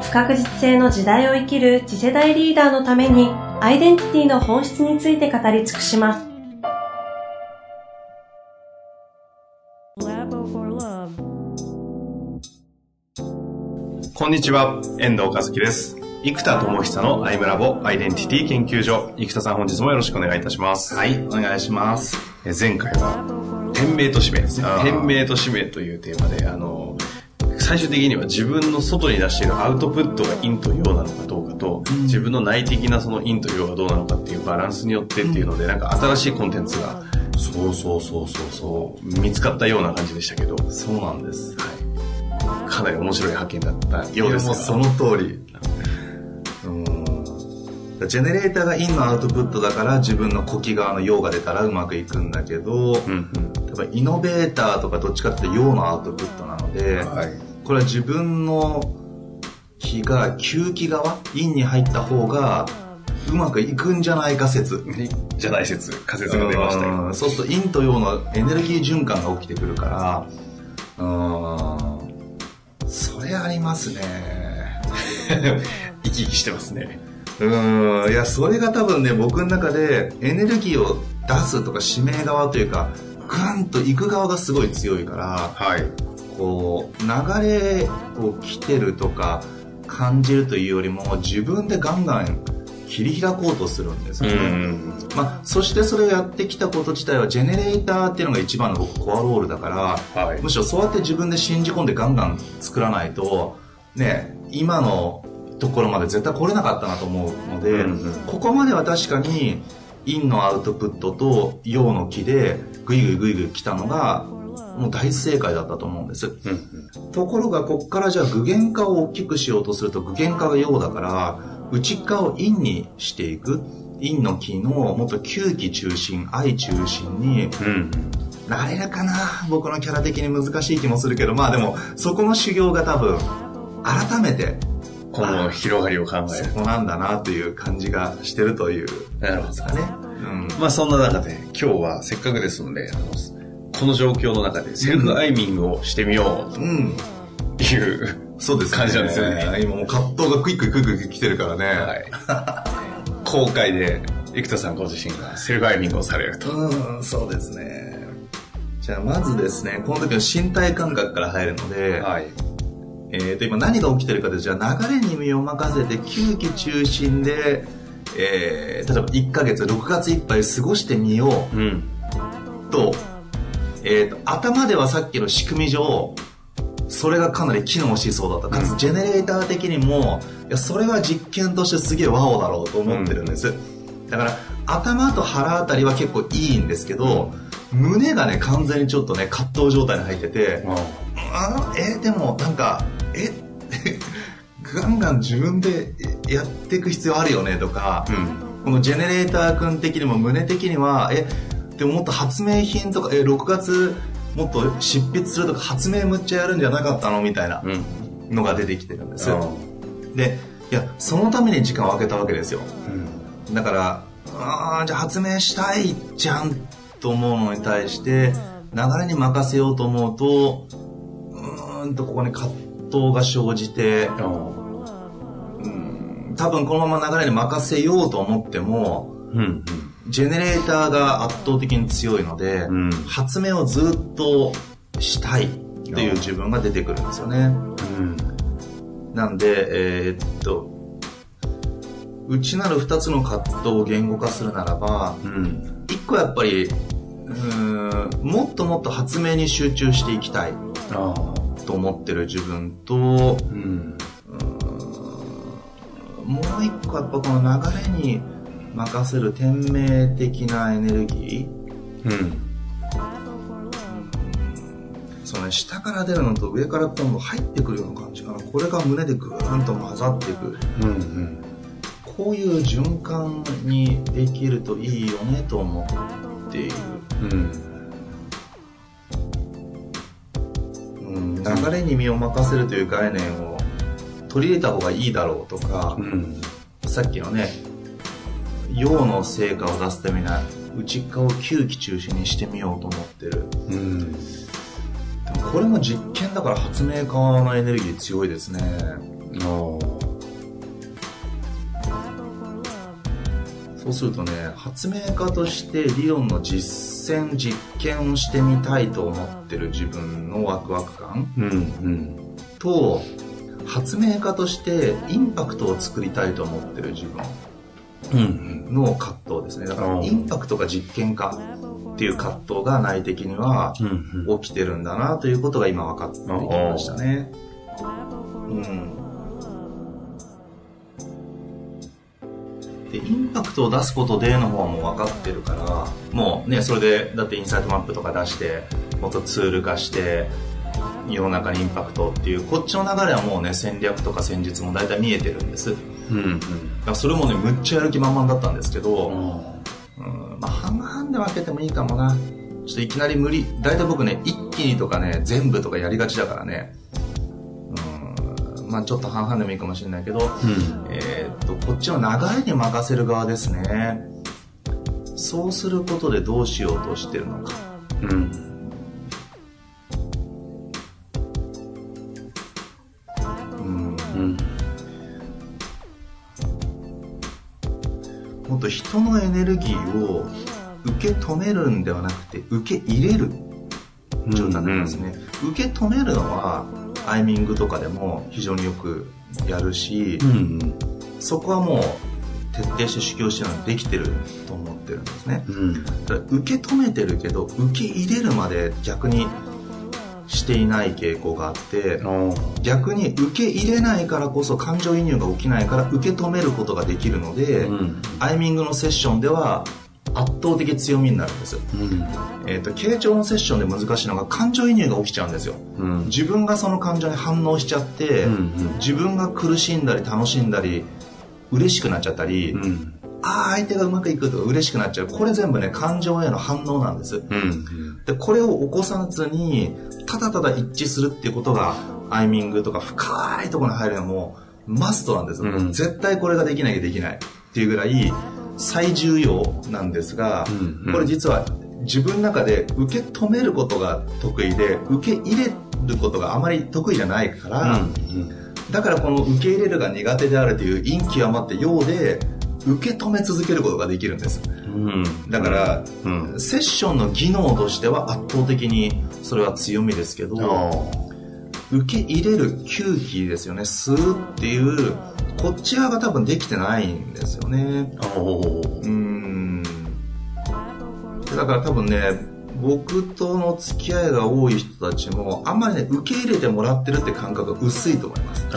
不確実性の時代を生きる次世代リーダーのためにアイデンティティの本質について語り尽くします。こんにちは、遠藤和樹です。生田智久のアイムラボアイデンティティ研究所。生田さん本日もよろしくお願いいたします。はい、お願いします。え前回は、天命と使命ですね。天命と使命というテーマで、あの、最終的には自分の外に出しているアウトプットが陰と陽なのかどうかと、うん、自分の内的なその陰と陽がどうなのかっていうバランスによってっていうので、うん、なんか新しいコンテンツが、そうそうそうそうそう、見つかったような感じでしたけど。そうなんです。はいかなり面白い発見だったようですが。その通り。ジェネレーターがインのアウトプットだから自分の呼気側の陽が出たらうまくいくんだけど、うんうん、イノベーターとかどっちかっていうと陽のアウトプットなので、はい、これは自分の気が吸気側、インに入った方がうまくいくんじゃないか説。じゃない説、仮説が出ましたけど。そうすると陰と陽のエネルギー循環が起きてくるから、うんそれありますね。生き生きしてますね。うん、いや、それが多分ね、僕の中でエネルギーを出すとか指名側というか、グンと行く側がすごい強いから、はい。こう、流れを来てるとか感じるというよりも、自分でガンガン切り開こうとするんですよね。まあ、そしてそれをやってきたこと自体はジェネレーターっていうのが一番のコアロールだから、はい、むしろそうやって自分で信じ込んでガンガン作らないと、ね、今のところまで絶対来れなかったなと思うので、うんうん、ここまでは確かに陰のアウトプットと陽の木でグイグイグイグイ来たのがもう大正解だったと思うんです、うんうん、ところがこっからじゃあ具現化を大きくしようとすると具現化が陽だから内側を陰にしていく。陰の気のもっと吸気中心愛中心に、なれるかな？僕のキャラ的に難しい気もするけど。まあでもそこの修行が多分改めてこの広がりを考える。そこなんだなという感じがしてるという。なるほど。ね、うん、まあそんな中で今日はせっかくですのであのこの状況の中でセルフアイミングをしてみようという、うんそうです、ね、感じなんですよね。今もう葛藤がクイッククイック来てるからね。はい。公開で、生田さんご自身がセルフアイミングをされると。うん、そうですね。じゃあまずですね、この時の身体感覚から入るので、はい。えっ、ー、と、今何が起きてるかで、じゃあ流れに身を任せて、吸気中心で、えー、例えば1ヶ月、6月いっぱい過ごしてみよう。うん。と、えっ、ー、と、頭ではさっきの仕組み上、それがかなり機能しそうだった。かつジェネレーター的にもいやそれは実験としてすげえワオだろうと思ってるんです、だから頭と腹あたりは結構いいんですけど、胸がね完全にちょっとね葛藤状態に入ってて、あえでもなんかえ ガンガン自分でやっていく必要あるよねとか、うん、このジェネレーター君的にも胸的にはえでももっと発明品とかえ6月もっと執筆するとか発明むっちゃやるんじゃなかったのみたいなのが出てきてるんですよ、うん、でいやそのために時間を空けたわけですよ、うん、だからああじゃあ発明したいじゃんと思うのに対して流れに任せようと思うとうーんとここに葛藤が生じて、うん、多分このまま流れに任せようと思っても、うんうんジェネレーターが圧倒的に強いので、うん、発明をずっとしたいという自分が出てくるんですよね。うん、なんで、えー、っと、内なる2つの葛藤を言語化するならば、うん、1個やっぱり、うんもっともっと発明に集中していきたいと思ってる自分と、うん、もう1個やっぱこの流れに任せる天命的なエネルギー、うん、そのね、下から出るのと上から今度入ってくるような感じかな。これが胸でぐーんと混ざっていく。うんうん、こういう循環にできるといいよねと思っている。うん、流れに身を任せるという概念を取り入れた方がいいだろうとか、うん、さっきのね、陽の成果を出すためには内側を吸気中心にしてみようと思ってる。うんこれも実験だから発明家のエネルギー強いですね。そうするとね、発明家として理論の実践、実験をしてみたいと思ってる自分のワクワク感、うんうん、と、発明家としてインパクトを作りたいと思ってる自分の葛藤ですね。だからインパクトが実験家っていう葛藤が内的には起きてるんだなということが今分かってきましたね。うん。で、インパクトを出すことでの方はもう分かってるから、もうね、それで、だってインサイトマップとか出して、もっとツール化して、世の中にインパクトっていう、こっちの流れはもうね、戦略とか戦術も大体見えてるんです。うん、うん。それもね、むっちゃやる気満々だったんですけど、うん、まあ半々で分けてもいいかもな。ちょっといきなり無理。大体僕ね、一気にとかね、全部とかやりがちだからね。うん、まあちょっと半々でもいいかもしれないけど、うん、えー、っと、こっちの流れに任せる側ですね。そうすることでどうしようとしてるのか。うん。人のエネルギーを受け止めるんではなくて受け入れる状態になりますね、うんうん、受け止めるのはアイミングとかでも非常によくやるし、うんうん、そこはもう徹底して修行してるのできてると思ってるんですね、うん、だから受け止めてるけど受け入れるまで逆にしていない傾向があって逆に受け入れないからこそ感情移入が起きないから受け止めることができるので、うん、アイミングのセッションでは圧倒的強みになるんです、うん、えっ、ー、と傾聴のセッションで難しいのが感情移入が起きちゃうんですよ、うん、自分がその感情に反応しちゃって、うんうん、自分が苦しんだり楽しんだり嬉しくなっちゃったり、うん。ああ、相手がうまくいくとか嬉しくなっちゃう。これ全部ね、感情への反応なんです。うん、で、これを起こさずに、ただただ一致するっていうことが、アイミングとか深いところに入るのも、マストなんです、うん、絶対これができなきゃできないっていうぐらい、最重要なんですが、うんうん、これ実は自分の中で受け止めることが得意で、受け入れることがあまり得意じゃないから、うんうん、だからこの受け入れるが苦手であるという陰極まってようで、受け止め続けることができるんです、うん、だから、うん、セッションの技能としては圧倒的にそれは強みですけど受け入れる吸気ですよね。吸うっていうこっち側が多分できてないんですよね。うん。だから多分ね僕との付き合いが多い人たちもあんまりね受け入れてもらってるって感覚が薄いと思います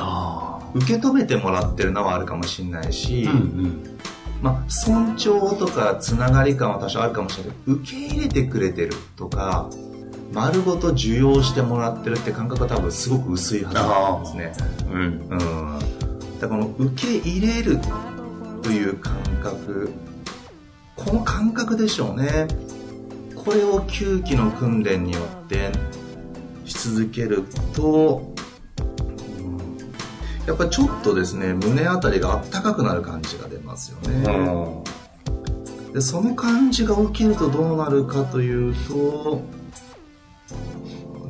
受け止めてもらってるのはあるかもしれないし、うんうんまあ、尊重とかつながり感は多少あるかもしれないけど受け入れてくれてるとか丸ごと受容してもらってるって感覚は多分すごく薄いはずなんですね。うん。うん。だからこの受け入れるという感覚、この感覚でしょうね。これを吸気の訓練によってし続けると、やっぱりちょっとですね胸あたりがあったかくなる感じが出ますよね、でその感じが起きるとどうなるかというと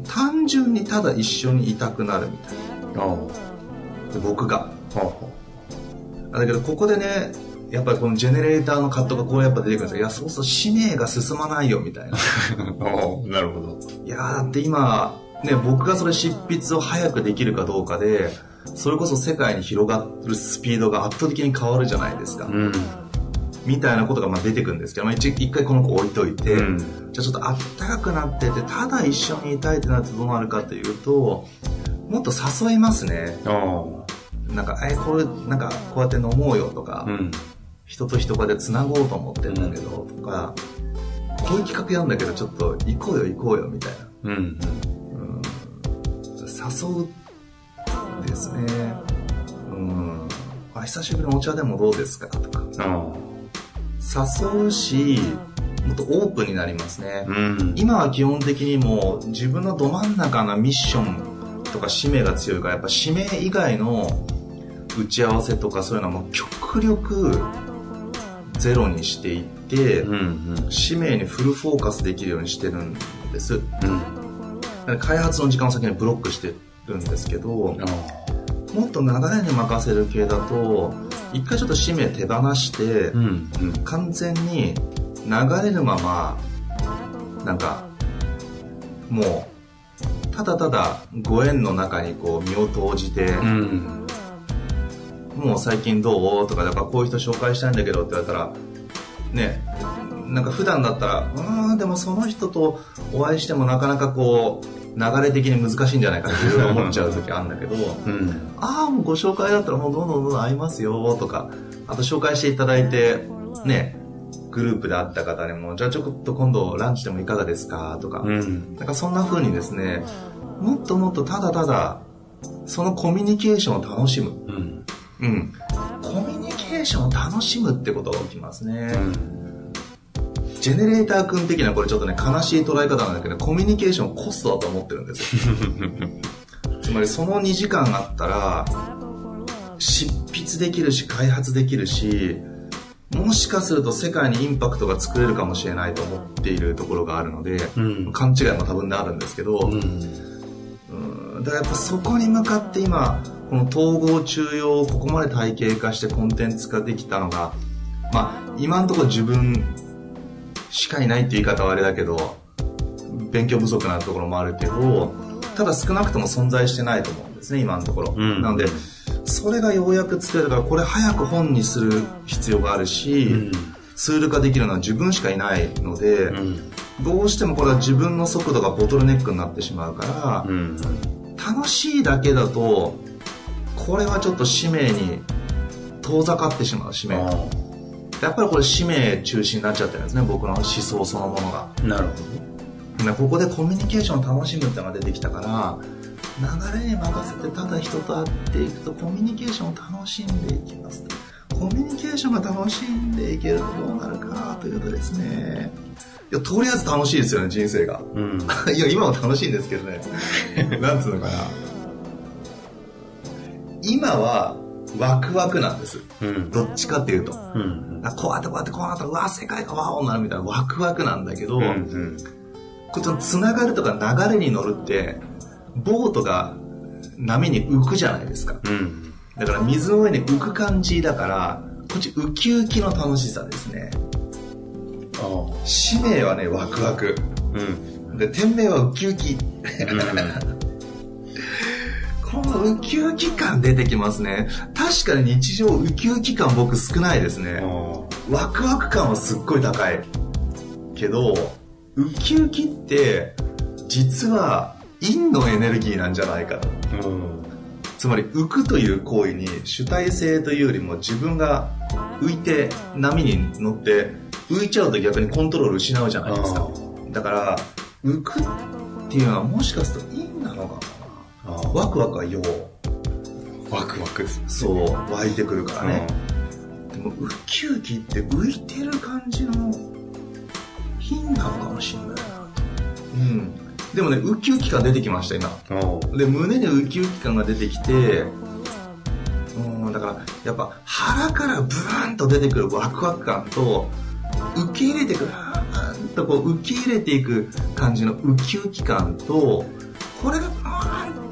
単純にただ一緒にいたくなるみたいなで僕がだけどここでねやっぱりこのジェネレーターのカットがこうやっぱ出てくるんですよ。いや、そうすると使命が進まないよ、みたいな。なるほど。いやだって今、ね、僕がそれ執筆を早くできるかどうかで、それこそ世界に広がるスピードが圧倒的に変わるじゃないですか。うん、みたいなことがまあ出てくるんですけど、まあ、一一回この子置いといて、うん、じゃあちょっとあったかくなってて、ただ一緒にいたいってなってどうなるかというと、もっと誘いますね。なんか、え、これ、なんか、こうやって飲もうよとか、うん、人と人がで繋ごうと思ってんだけど、とか、こういう企画やるんだけど、ちょっと行こうよ行こうよみたいな。うんうん誘うですね。うん。あ、久しぶりのお茶でもどうですか？とか。誘うし、もっとオープンになりますね、うん、今は基本的にもう自分のど真ん中のミッションとか使命が強いからやっぱ使命以外の打ち合わせとかそういうのはもう極力ゼロにしていって、うんうん、使命にフルフォーカスできるようにしてるんです、うん、開発の時間を先にブロックしてるんですけどもっと流れに任せる系だと一回ちょっと使命手放して、うん。うん、完全に流れるままなんかもうただただご縁の中にこう身を投じて、うん、もう最近どう？とかだからこういう人紹介したいんだけどって言われたらねなんか普段だったらうんでもその人とお会いしてもなかなかこう流れ的に難しいんじゃないかって思っちゃう時あるんだけど、うん、ああもうご紹介だったらもうどんどんどんどん会いますよとかあと紹介していただいてねグループで会った方にも、じゃあちょっと今度ランチでもいかがですかとか、うん、なんかそんな風にですね、もっともっとただただ、そのコミュニケーションを楽しむ。うん。うん。コミュニケーションを楽しむってことが起きますね。うん、ジェネレーター君的なこれちょっとね、悲しい捉え方なんだけど、コミュニケーションコストだと思ってるんですよ。つまりその2時間あったら、執筆できるし、開発できるし、もしかすると世界にインパクトが作れるかもしれないと思っているところがあるので、うん、勘違いも多分あるんですけど、うん、だからやっぱそこに向かって今この統合中庸をここまで体系化してコンテンツ化できたのがまあ今のところ自分しかいないって言い方はあれだけど勉強不足なところもあるけどただ少なくとも存在してないと思うんですね今のところ、うん、なのでそれがようやく作れるからこれ早く本にする必要があるし、うん、ツール化できるのは自分しかいないので、うん、どうしてもこれは自分の速度がボトルネックになってしまうから、うん、楽しいだけだとこれはちょっと使命に遠ざかってしまう使命やっぱりこれ使命中心になっちゃってるんですね僕の思想そのものが。なるほど。ここでコミュニケーションを楽しむってのが出てきたから流れに任せてただ人と会っていくとコミュニケーションを楽しんでいきますコミュニケーションが楽しんでいけるとどうなるかというとですね。いやとりあえず楽しいですよね人生が、うん、いや今は楽しいんですけどね。なんつうのかな。今はワクワクなんです、うん、どっちかっていうと、うん、こうやってこうやってこうなったらうわ世界がワオになるみたいなワクワクなんだけど、うん。うん、こっちのつながるとか流れに乗るってボートが波に浮くじゃないですか。うん、だから水の上に浮く感じだから、こっちウキウキの楽しさですね。使命はね、ワクワク。うん、で、天命はウキウキ。うん、このウキウキ感出てきますね。確かに日常ウキウキ感僕少ないですね。ワクワク感はすっごい高い。けど、ウキウキって実は陰のエネルギーなんじゃないかと、うん、つまり浮くという行為に主体性というよりも自分が浮いて波に乗って浮いちゃうと逆にコントロール失うじゃないですかだから浮くっていうのはもしかするとワクワクは陽ワクワクね、そう湧いてくるからね、でもウキウキって浮いてる感じの陰なのかもしれないなうん。でもね、ウキウキ感出てきました、今。で、胸にウキウキ感が出てきて、うん、だから、やっぱ腹からブーンと出てくるワクワク感と、受け入れてくる、ーとこう受け入れていく感じのウキウキ感と、これが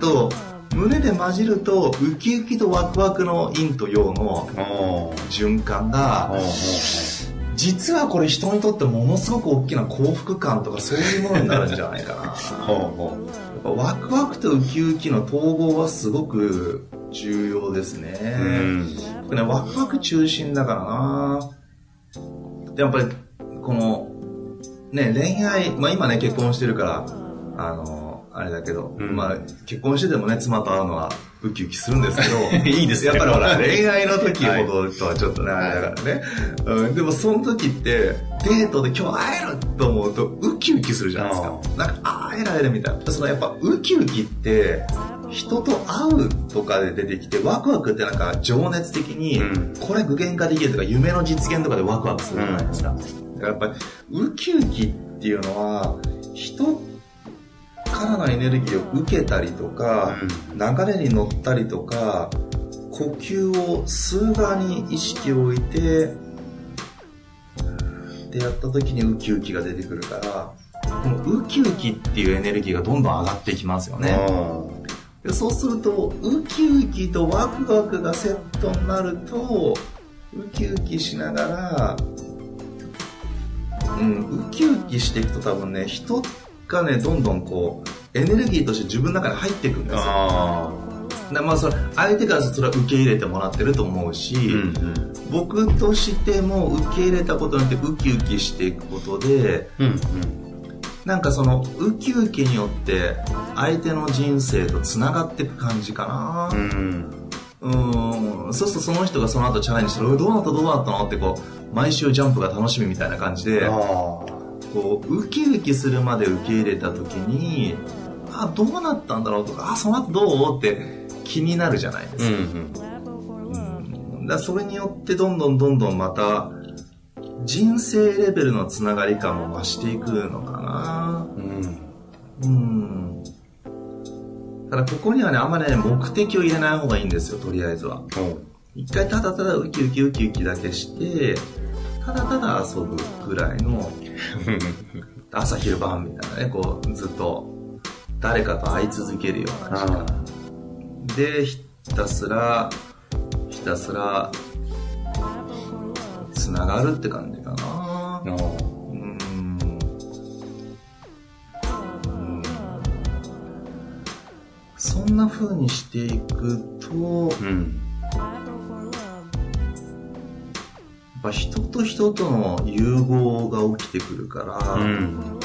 と胸で混じると、ウキウキとワクワクの陰と陽の循環が、実はこれ人にとってものすごく大きな幸福感とかそういうものになるんじゃないかな。ワクワクとウキウキの統合はすごく重要ですね、僕ねワクワク中心だからな。やっぱりこのね恋愛まあ今ね結婚してるからあのあれだけど、うん、まあ結婚しててもね妻と会うのはウキウキするんですけど、いいですね。やっぱりほら、恋愛の時ほどとはちょっとね、あれだからね。うん、でもその時って、デートで今日会えると思うと、ウキウキするじゃないですか。なんか、会えられるみたいな。そのやっぱ、ウキウキって、人と会うとかで出てきて、ワクワクってなんか情熱的に、これ具現化できるとか、夢の実現とかでワクワクするじゃないですか。やっぱり、ウキウキっていうのは、人からのエネルギーを受けたりとか、流れに乗ったりとか、呼吸を吸う側に意識を置いて、でやった時にウキウキが出てくるから、このウキウキっていうエネルギーがどんどん上がっていきますよね。でそうすると、ウキウキとワクワクがセットになると、ウキウキしながら、うん、ウキウキしていくと多分ね、人がね、どんどんこう、エネルギーとして自分の中に入っていくんですよ。でまあそれ相手からそれは受け入れてもらってると思うし、うんうん、僕としても受け入れたことによってウキウキしていくことで、うんうん、なんかそのウキウキによって相手の人生とつながっていく感じかな。うんうん。そうするとその人がその後チャレンジして「どうなったどうなったの?」ってこう毎週ジャンプが楽しみみたいな感じでこうウキウキするまで受け入れた時にあどうなったんだろうとかあその後どうって気になるじゃないですか、うんうん、だそれによってどんどんどんどんまた人生レベルのつながり感も増していくのかな。うん、ただここにはねあんまりね目的を入れない方がいいんですよとりあえずは、一回ただただウキウキウキウキだけしてただただ遊ぶぐらいの 朝昼晩みたいなねこうずっと誰かと会い続けるような時間。でひたすらひたすらつながるって感じかな。うん。そんな風にしていくと、うん、ぱ人と人との融合が起きてくるから、うん、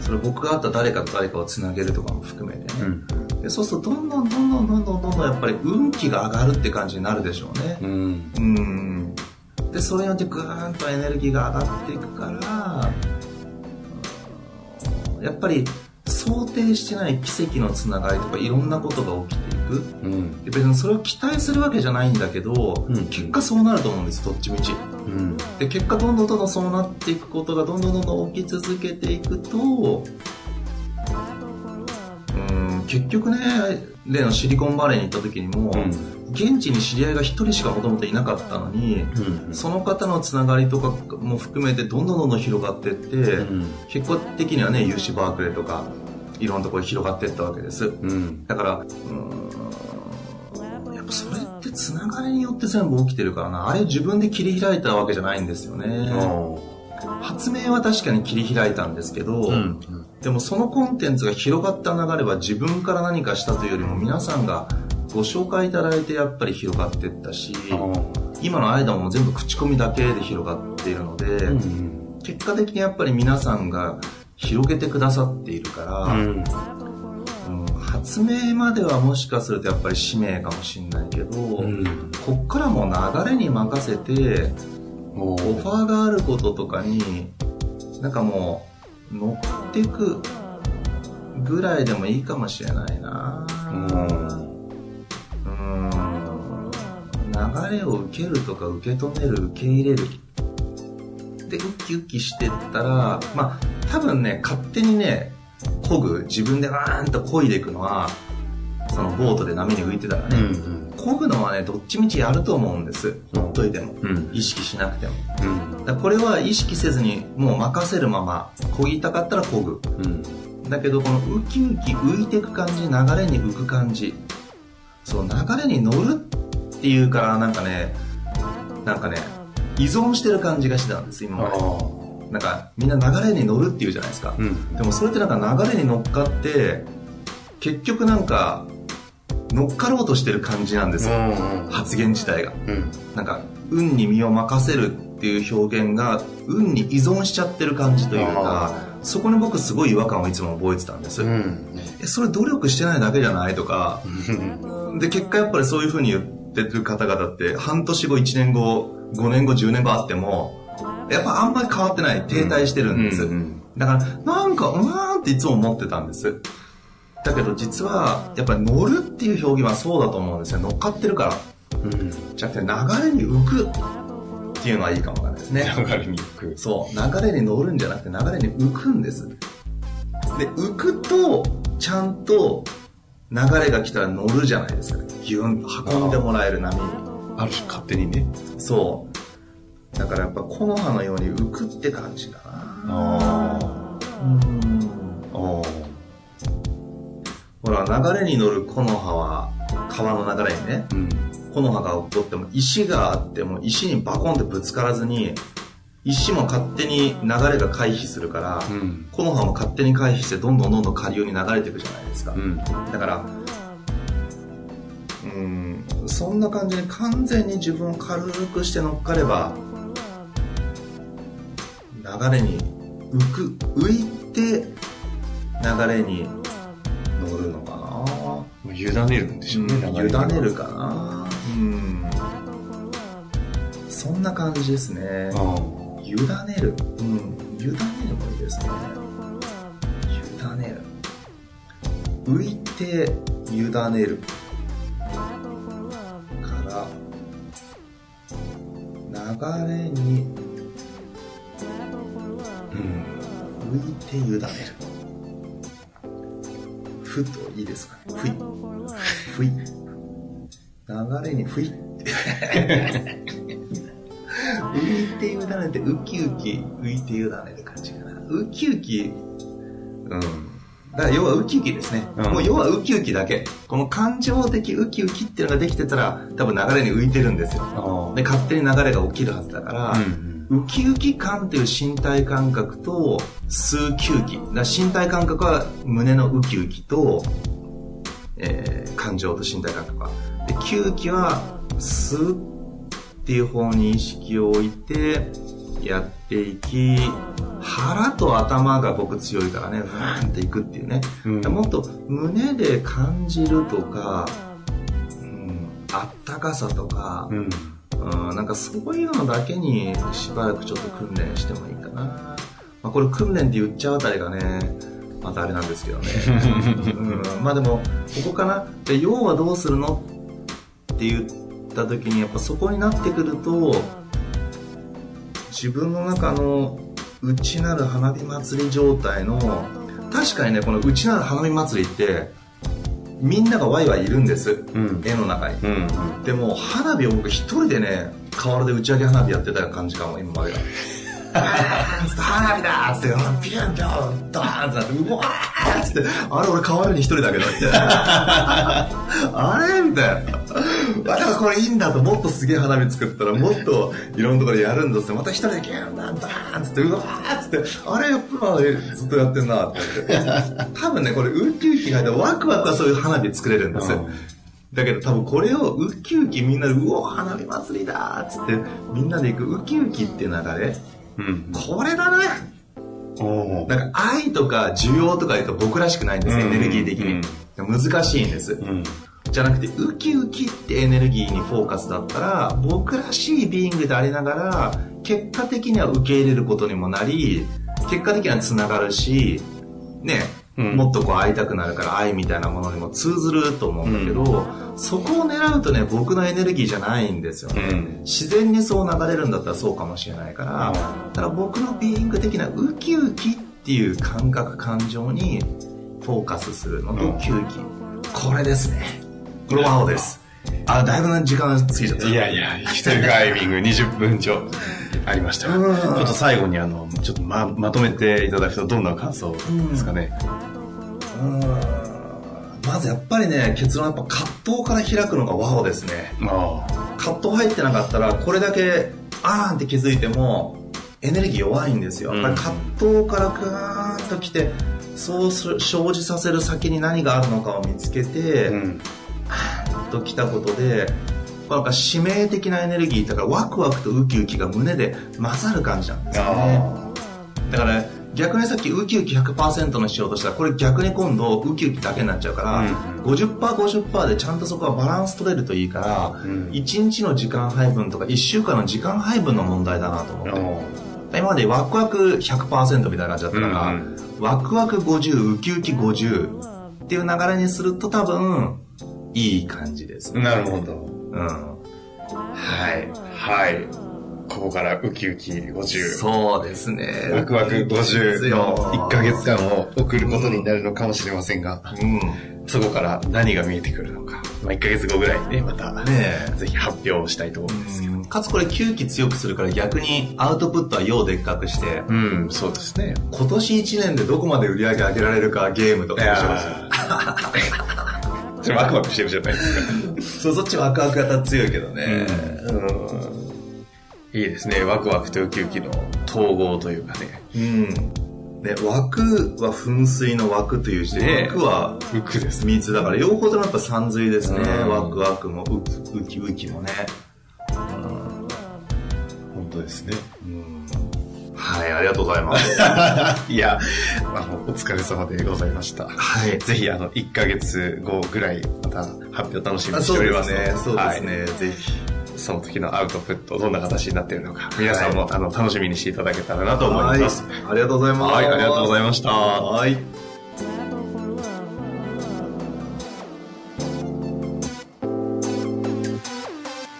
それ僕が会った誰かと誰かをつなげるとかも含めてね、うんでそうするとどんどんどんどんどんどんどんどんやっぱり運気が上がるって感じになるでしょうね。うん。うんで、それによってぐーんとエネルギーが上がっていくから、やっぱり想定してない奇跡のつながりとかいろんなことが起きていく。うん、で別にそれを期待するわけじゃないんだけど、うん、結果そうなると思うんです、どっちみち。うん、で、結果どんどんどんどんそうなっていくことがどんどんどんどん起き続けていくと、結局ね例のシリコンバレーに行った時にも、うん、現地に知り合いが1人しかもともといなかったのに、うん、その方のつながりとかも含めてどんどんどんどん広がっていって、うん、結果的にはね UC バークレーとかいろんなところに広がっていったわけです、だからやっぱそれつながりによって全部起きてるからな。あれ自分で切り開いたわけじゃないんですよね。発明は確かに切り開いたんですけど、うんでもそのコンテンツが広がった流れは自分から何かしたというよりも皆さんがご紹介いただいてやっぱり広がっていったし今の間も全部口コミだけで広がっているので、うん、結果的にやっぱり皆さんが広げてくださっているから、うん、うん、発明まではもしかするとやっぱり使命かもしれないけど、うん、こっからもう流れに任せてオファーがあることとかになんかもう乗っていくぐらいでもいいかもしれないな。うん。流れを受けるとか受け止める受け入れる。でウキウキしてったらまあ多分ね勝手にね漕ぐ自分でわーんと漕いでいくのはそのボートで波に浮いてたらね、うんうん漕ぐのはね、どっちみちやると思うんです。ほっといても。うん、意識しなくても。うん、これは意識せずに、もう任せるまま、漕ぎたかったら漕ぐ。うん、だけど、このウキウキ浮いていく感じ、流れに浮く感じ。そう、流れに乗るっていうから、なんかね、なんかね、依存してる感じがしてたんです、今まで。なんか、みんな流れに乗るっていうじゃないですか。うん、でもそれってなんか流れに乗っかって、結局なんか、乗っかろうとしてる感じなんですよ、うんうん、発言自体が、うん、なんか運に身を任せるっていう表現が運に依存しちゃってる感じというかそこに僕すごい違和感をいつも覚えてたんです、うん、えそれ努力してないだけじゃないとか。で結果やっぱりそういうふうに言ってる方々って半年後1年後5年後10年後あってもやっぱあんまり変わってない停滞してるんです、だからなんかうーんっていつも思ってたんですだけど実は、やっぱり乗るっていう表現はそうだと思うんですよ。乗っかってるから。うん。じゃなくて流れに浮くっていうのはいいかもわかんないですね。流れに浮く。そう。流れに乗るんじゃなくて流れに浮くんです。で、浮くと、ちゃんと流れが来たら乗るじゃないですか。ギュンと運んでもらえる波に。ある種勝手にね。そう。だからやっぱ木の葉のように浮くって感じだな。ああ。うん。ほら、流れに乗る木の葉は、川の流れにね、うん、木の葉が起こっても、石があっても、石にバコンってぶつからずに、石も勝手に流れが回避するから、うん、木の葉も勝手に回避してどんどんどんどん下流に流れていくじゃないですか、うん、だからうんそんな感じに完全に自分を軽くして乗っかれば流れに浮く浮いて流れに乗るのかな。委ねるんでしょうね、うん、委ねるかな。うん。そんな感じですね。委ねる。うん。委ねるもいいですね。委ねる。浮いて委ねる。から流れに、うん、浮いて委ねるふといいですか？ね。ふい。ふい。流れにふいって。浮いて委ねて、ウキウキ浮いて委ねる感じかな。ウキウキ、うん。だから要はウキウキですね。うん、もう要はウキウキだけ。この感情的ウキウキっていうのができてたら、多分流れに浮いてるんですよ。で、勝手に流れが起きるはずだから、うんウキウキ感っていう身体感覚と、吸う吸気。だ身体感覚は胸のウキウキと、えー、感情と身体感覚は。で、吸気は吸うっていう方に意識を置いて、やっていき、腹と頭が僕強いからね、ふーんっていくっていうね。うん、もっと胸で感じるとか、うん、あったかさとか、うんうん、なんかそういうのだけにしばらくちょっと訓練してもいいかな。まあ、これ訓練って言っちゃうあたりがね、またあれなんですけどね。うん、まあでも、ここかな。で、要はどうするのって言った時に、やっぱそこになってくると、自分の中の内なる花火祭り状態の、確かにね、この内なる花火祭りって、みんながワイワイいるんです、うん、絵の中に、うんうん、でも花火を僕一人でね河原で打ち上げ花火やってた感じかも今までが花火だっつって、ピュンピュン、ドーンってなって、うわーっつって、あれ俺変わるに一人だけど、みたいな。あれ？みたいな。だからこれいいんだと、もっとすげえ花火作ったら、もっといろんなところでやるんだって、また一人でギュン、ダン、ダーンっつって、うわーっつって、あれやっぱずっとやってんなって多分ね、これウキウキが入ってワクワクはそういう花火作れるんですよ。だけど多分これをウキウキみんなで、うお花火祭りだっつって、みんなで行くウキウキって流れ。うん、これだねなんか愛とか需要とか言うと僕らしくないんです、エネルギー的に。難しいんです。じゃなくて、ウキウキってエネルギーにフォーカスだったら、僕らしいビーイングでありながら、結果的には受け入れることにもなり、結果的には繋がるし、ね、うん、もっとこう会いたくなるから愛みたいなものにも通ずると思うんだけど、うん、そこを狙うとね、僕のエネルギーじゃないんですよね。うん、自然にそう流れるんだったらそうかもしれないから、だから僕のビーイング的なウキウキっていう感覚、感情にフォーカスするのとウキウキ。これですね。これワオです。あ、だいぶ時間過ぎちゃった。いやいや、一人ガイビング20分超。ありましたちょっと最後にあの、ちょっとままとめていただくとどんな感想ですかね。うんまずやっぱりね、結論やっぱ葛藤から開くのがワオですね。葛藤入ってなかったら、これだけ、あーんって気づいても、エネルギー弱いんですよ。やっぱり葛藤からグーンと来て、そう生じさせる先に何があるのかを見つけて、うんと来たことで、なんか使命的なエネルギーだからワクワクとウキウキが胸で混ざる感じなんですよね。だから、逆にさっきウキウキ100%のしようとしたらこれ逆に今度ウキウキだけになっちゃうから、うん、50%50% 50でちゃんとそこはバランス取れるといいから、うん、1日の時間配分とか1週間の時間配分の問題だなと思って。今までワクワク100%みたいな感じだったから、うんうん、ワクワク50ウキウキ50ってっていう流れにすると多分、いい感じです、なるほど。うん。はい。はい。ここからウキウキ50。そうですね。ワクワク50の1ヶ月間。間を送ることになるのかもしれませんが、うん。そこから何が見えてくるのか。まあ、1ヶ月後ぐらいにね、また、ねぜひ発表したいと思うんですけど。うんかつこれ吸気強くするから逆にアウトプットは要でっかくして、うん、そうですね。今年1年でどこまで売り上げ上げられるかゲームとかいや面白いですよーそれワクワクしてるじゃないですか。そう、そっちワクワク型強いけどね。うんいいですね。ワクワクとウキウキの統合というかね。うん。ね、枠は噴水の枠という字で、ね枠はウクです。水だから、両方ともやっぱ山水ですね。うんワクワクもウキウキウキもね。本当ですね。はい、ありがとうございます。いや、あの、お疲れ様でございました。はい。ぜひ、あの、1ヶ月後ぐらい、また発表楽しみあにしておりますすのでね。そうですはいね。ぜひ。その時のアウトプット、どんな形になっているのか、皆さんも、あの、楽しみにしていただけたらなと思います。はいありがとうございます。はいありがとうございましたはい。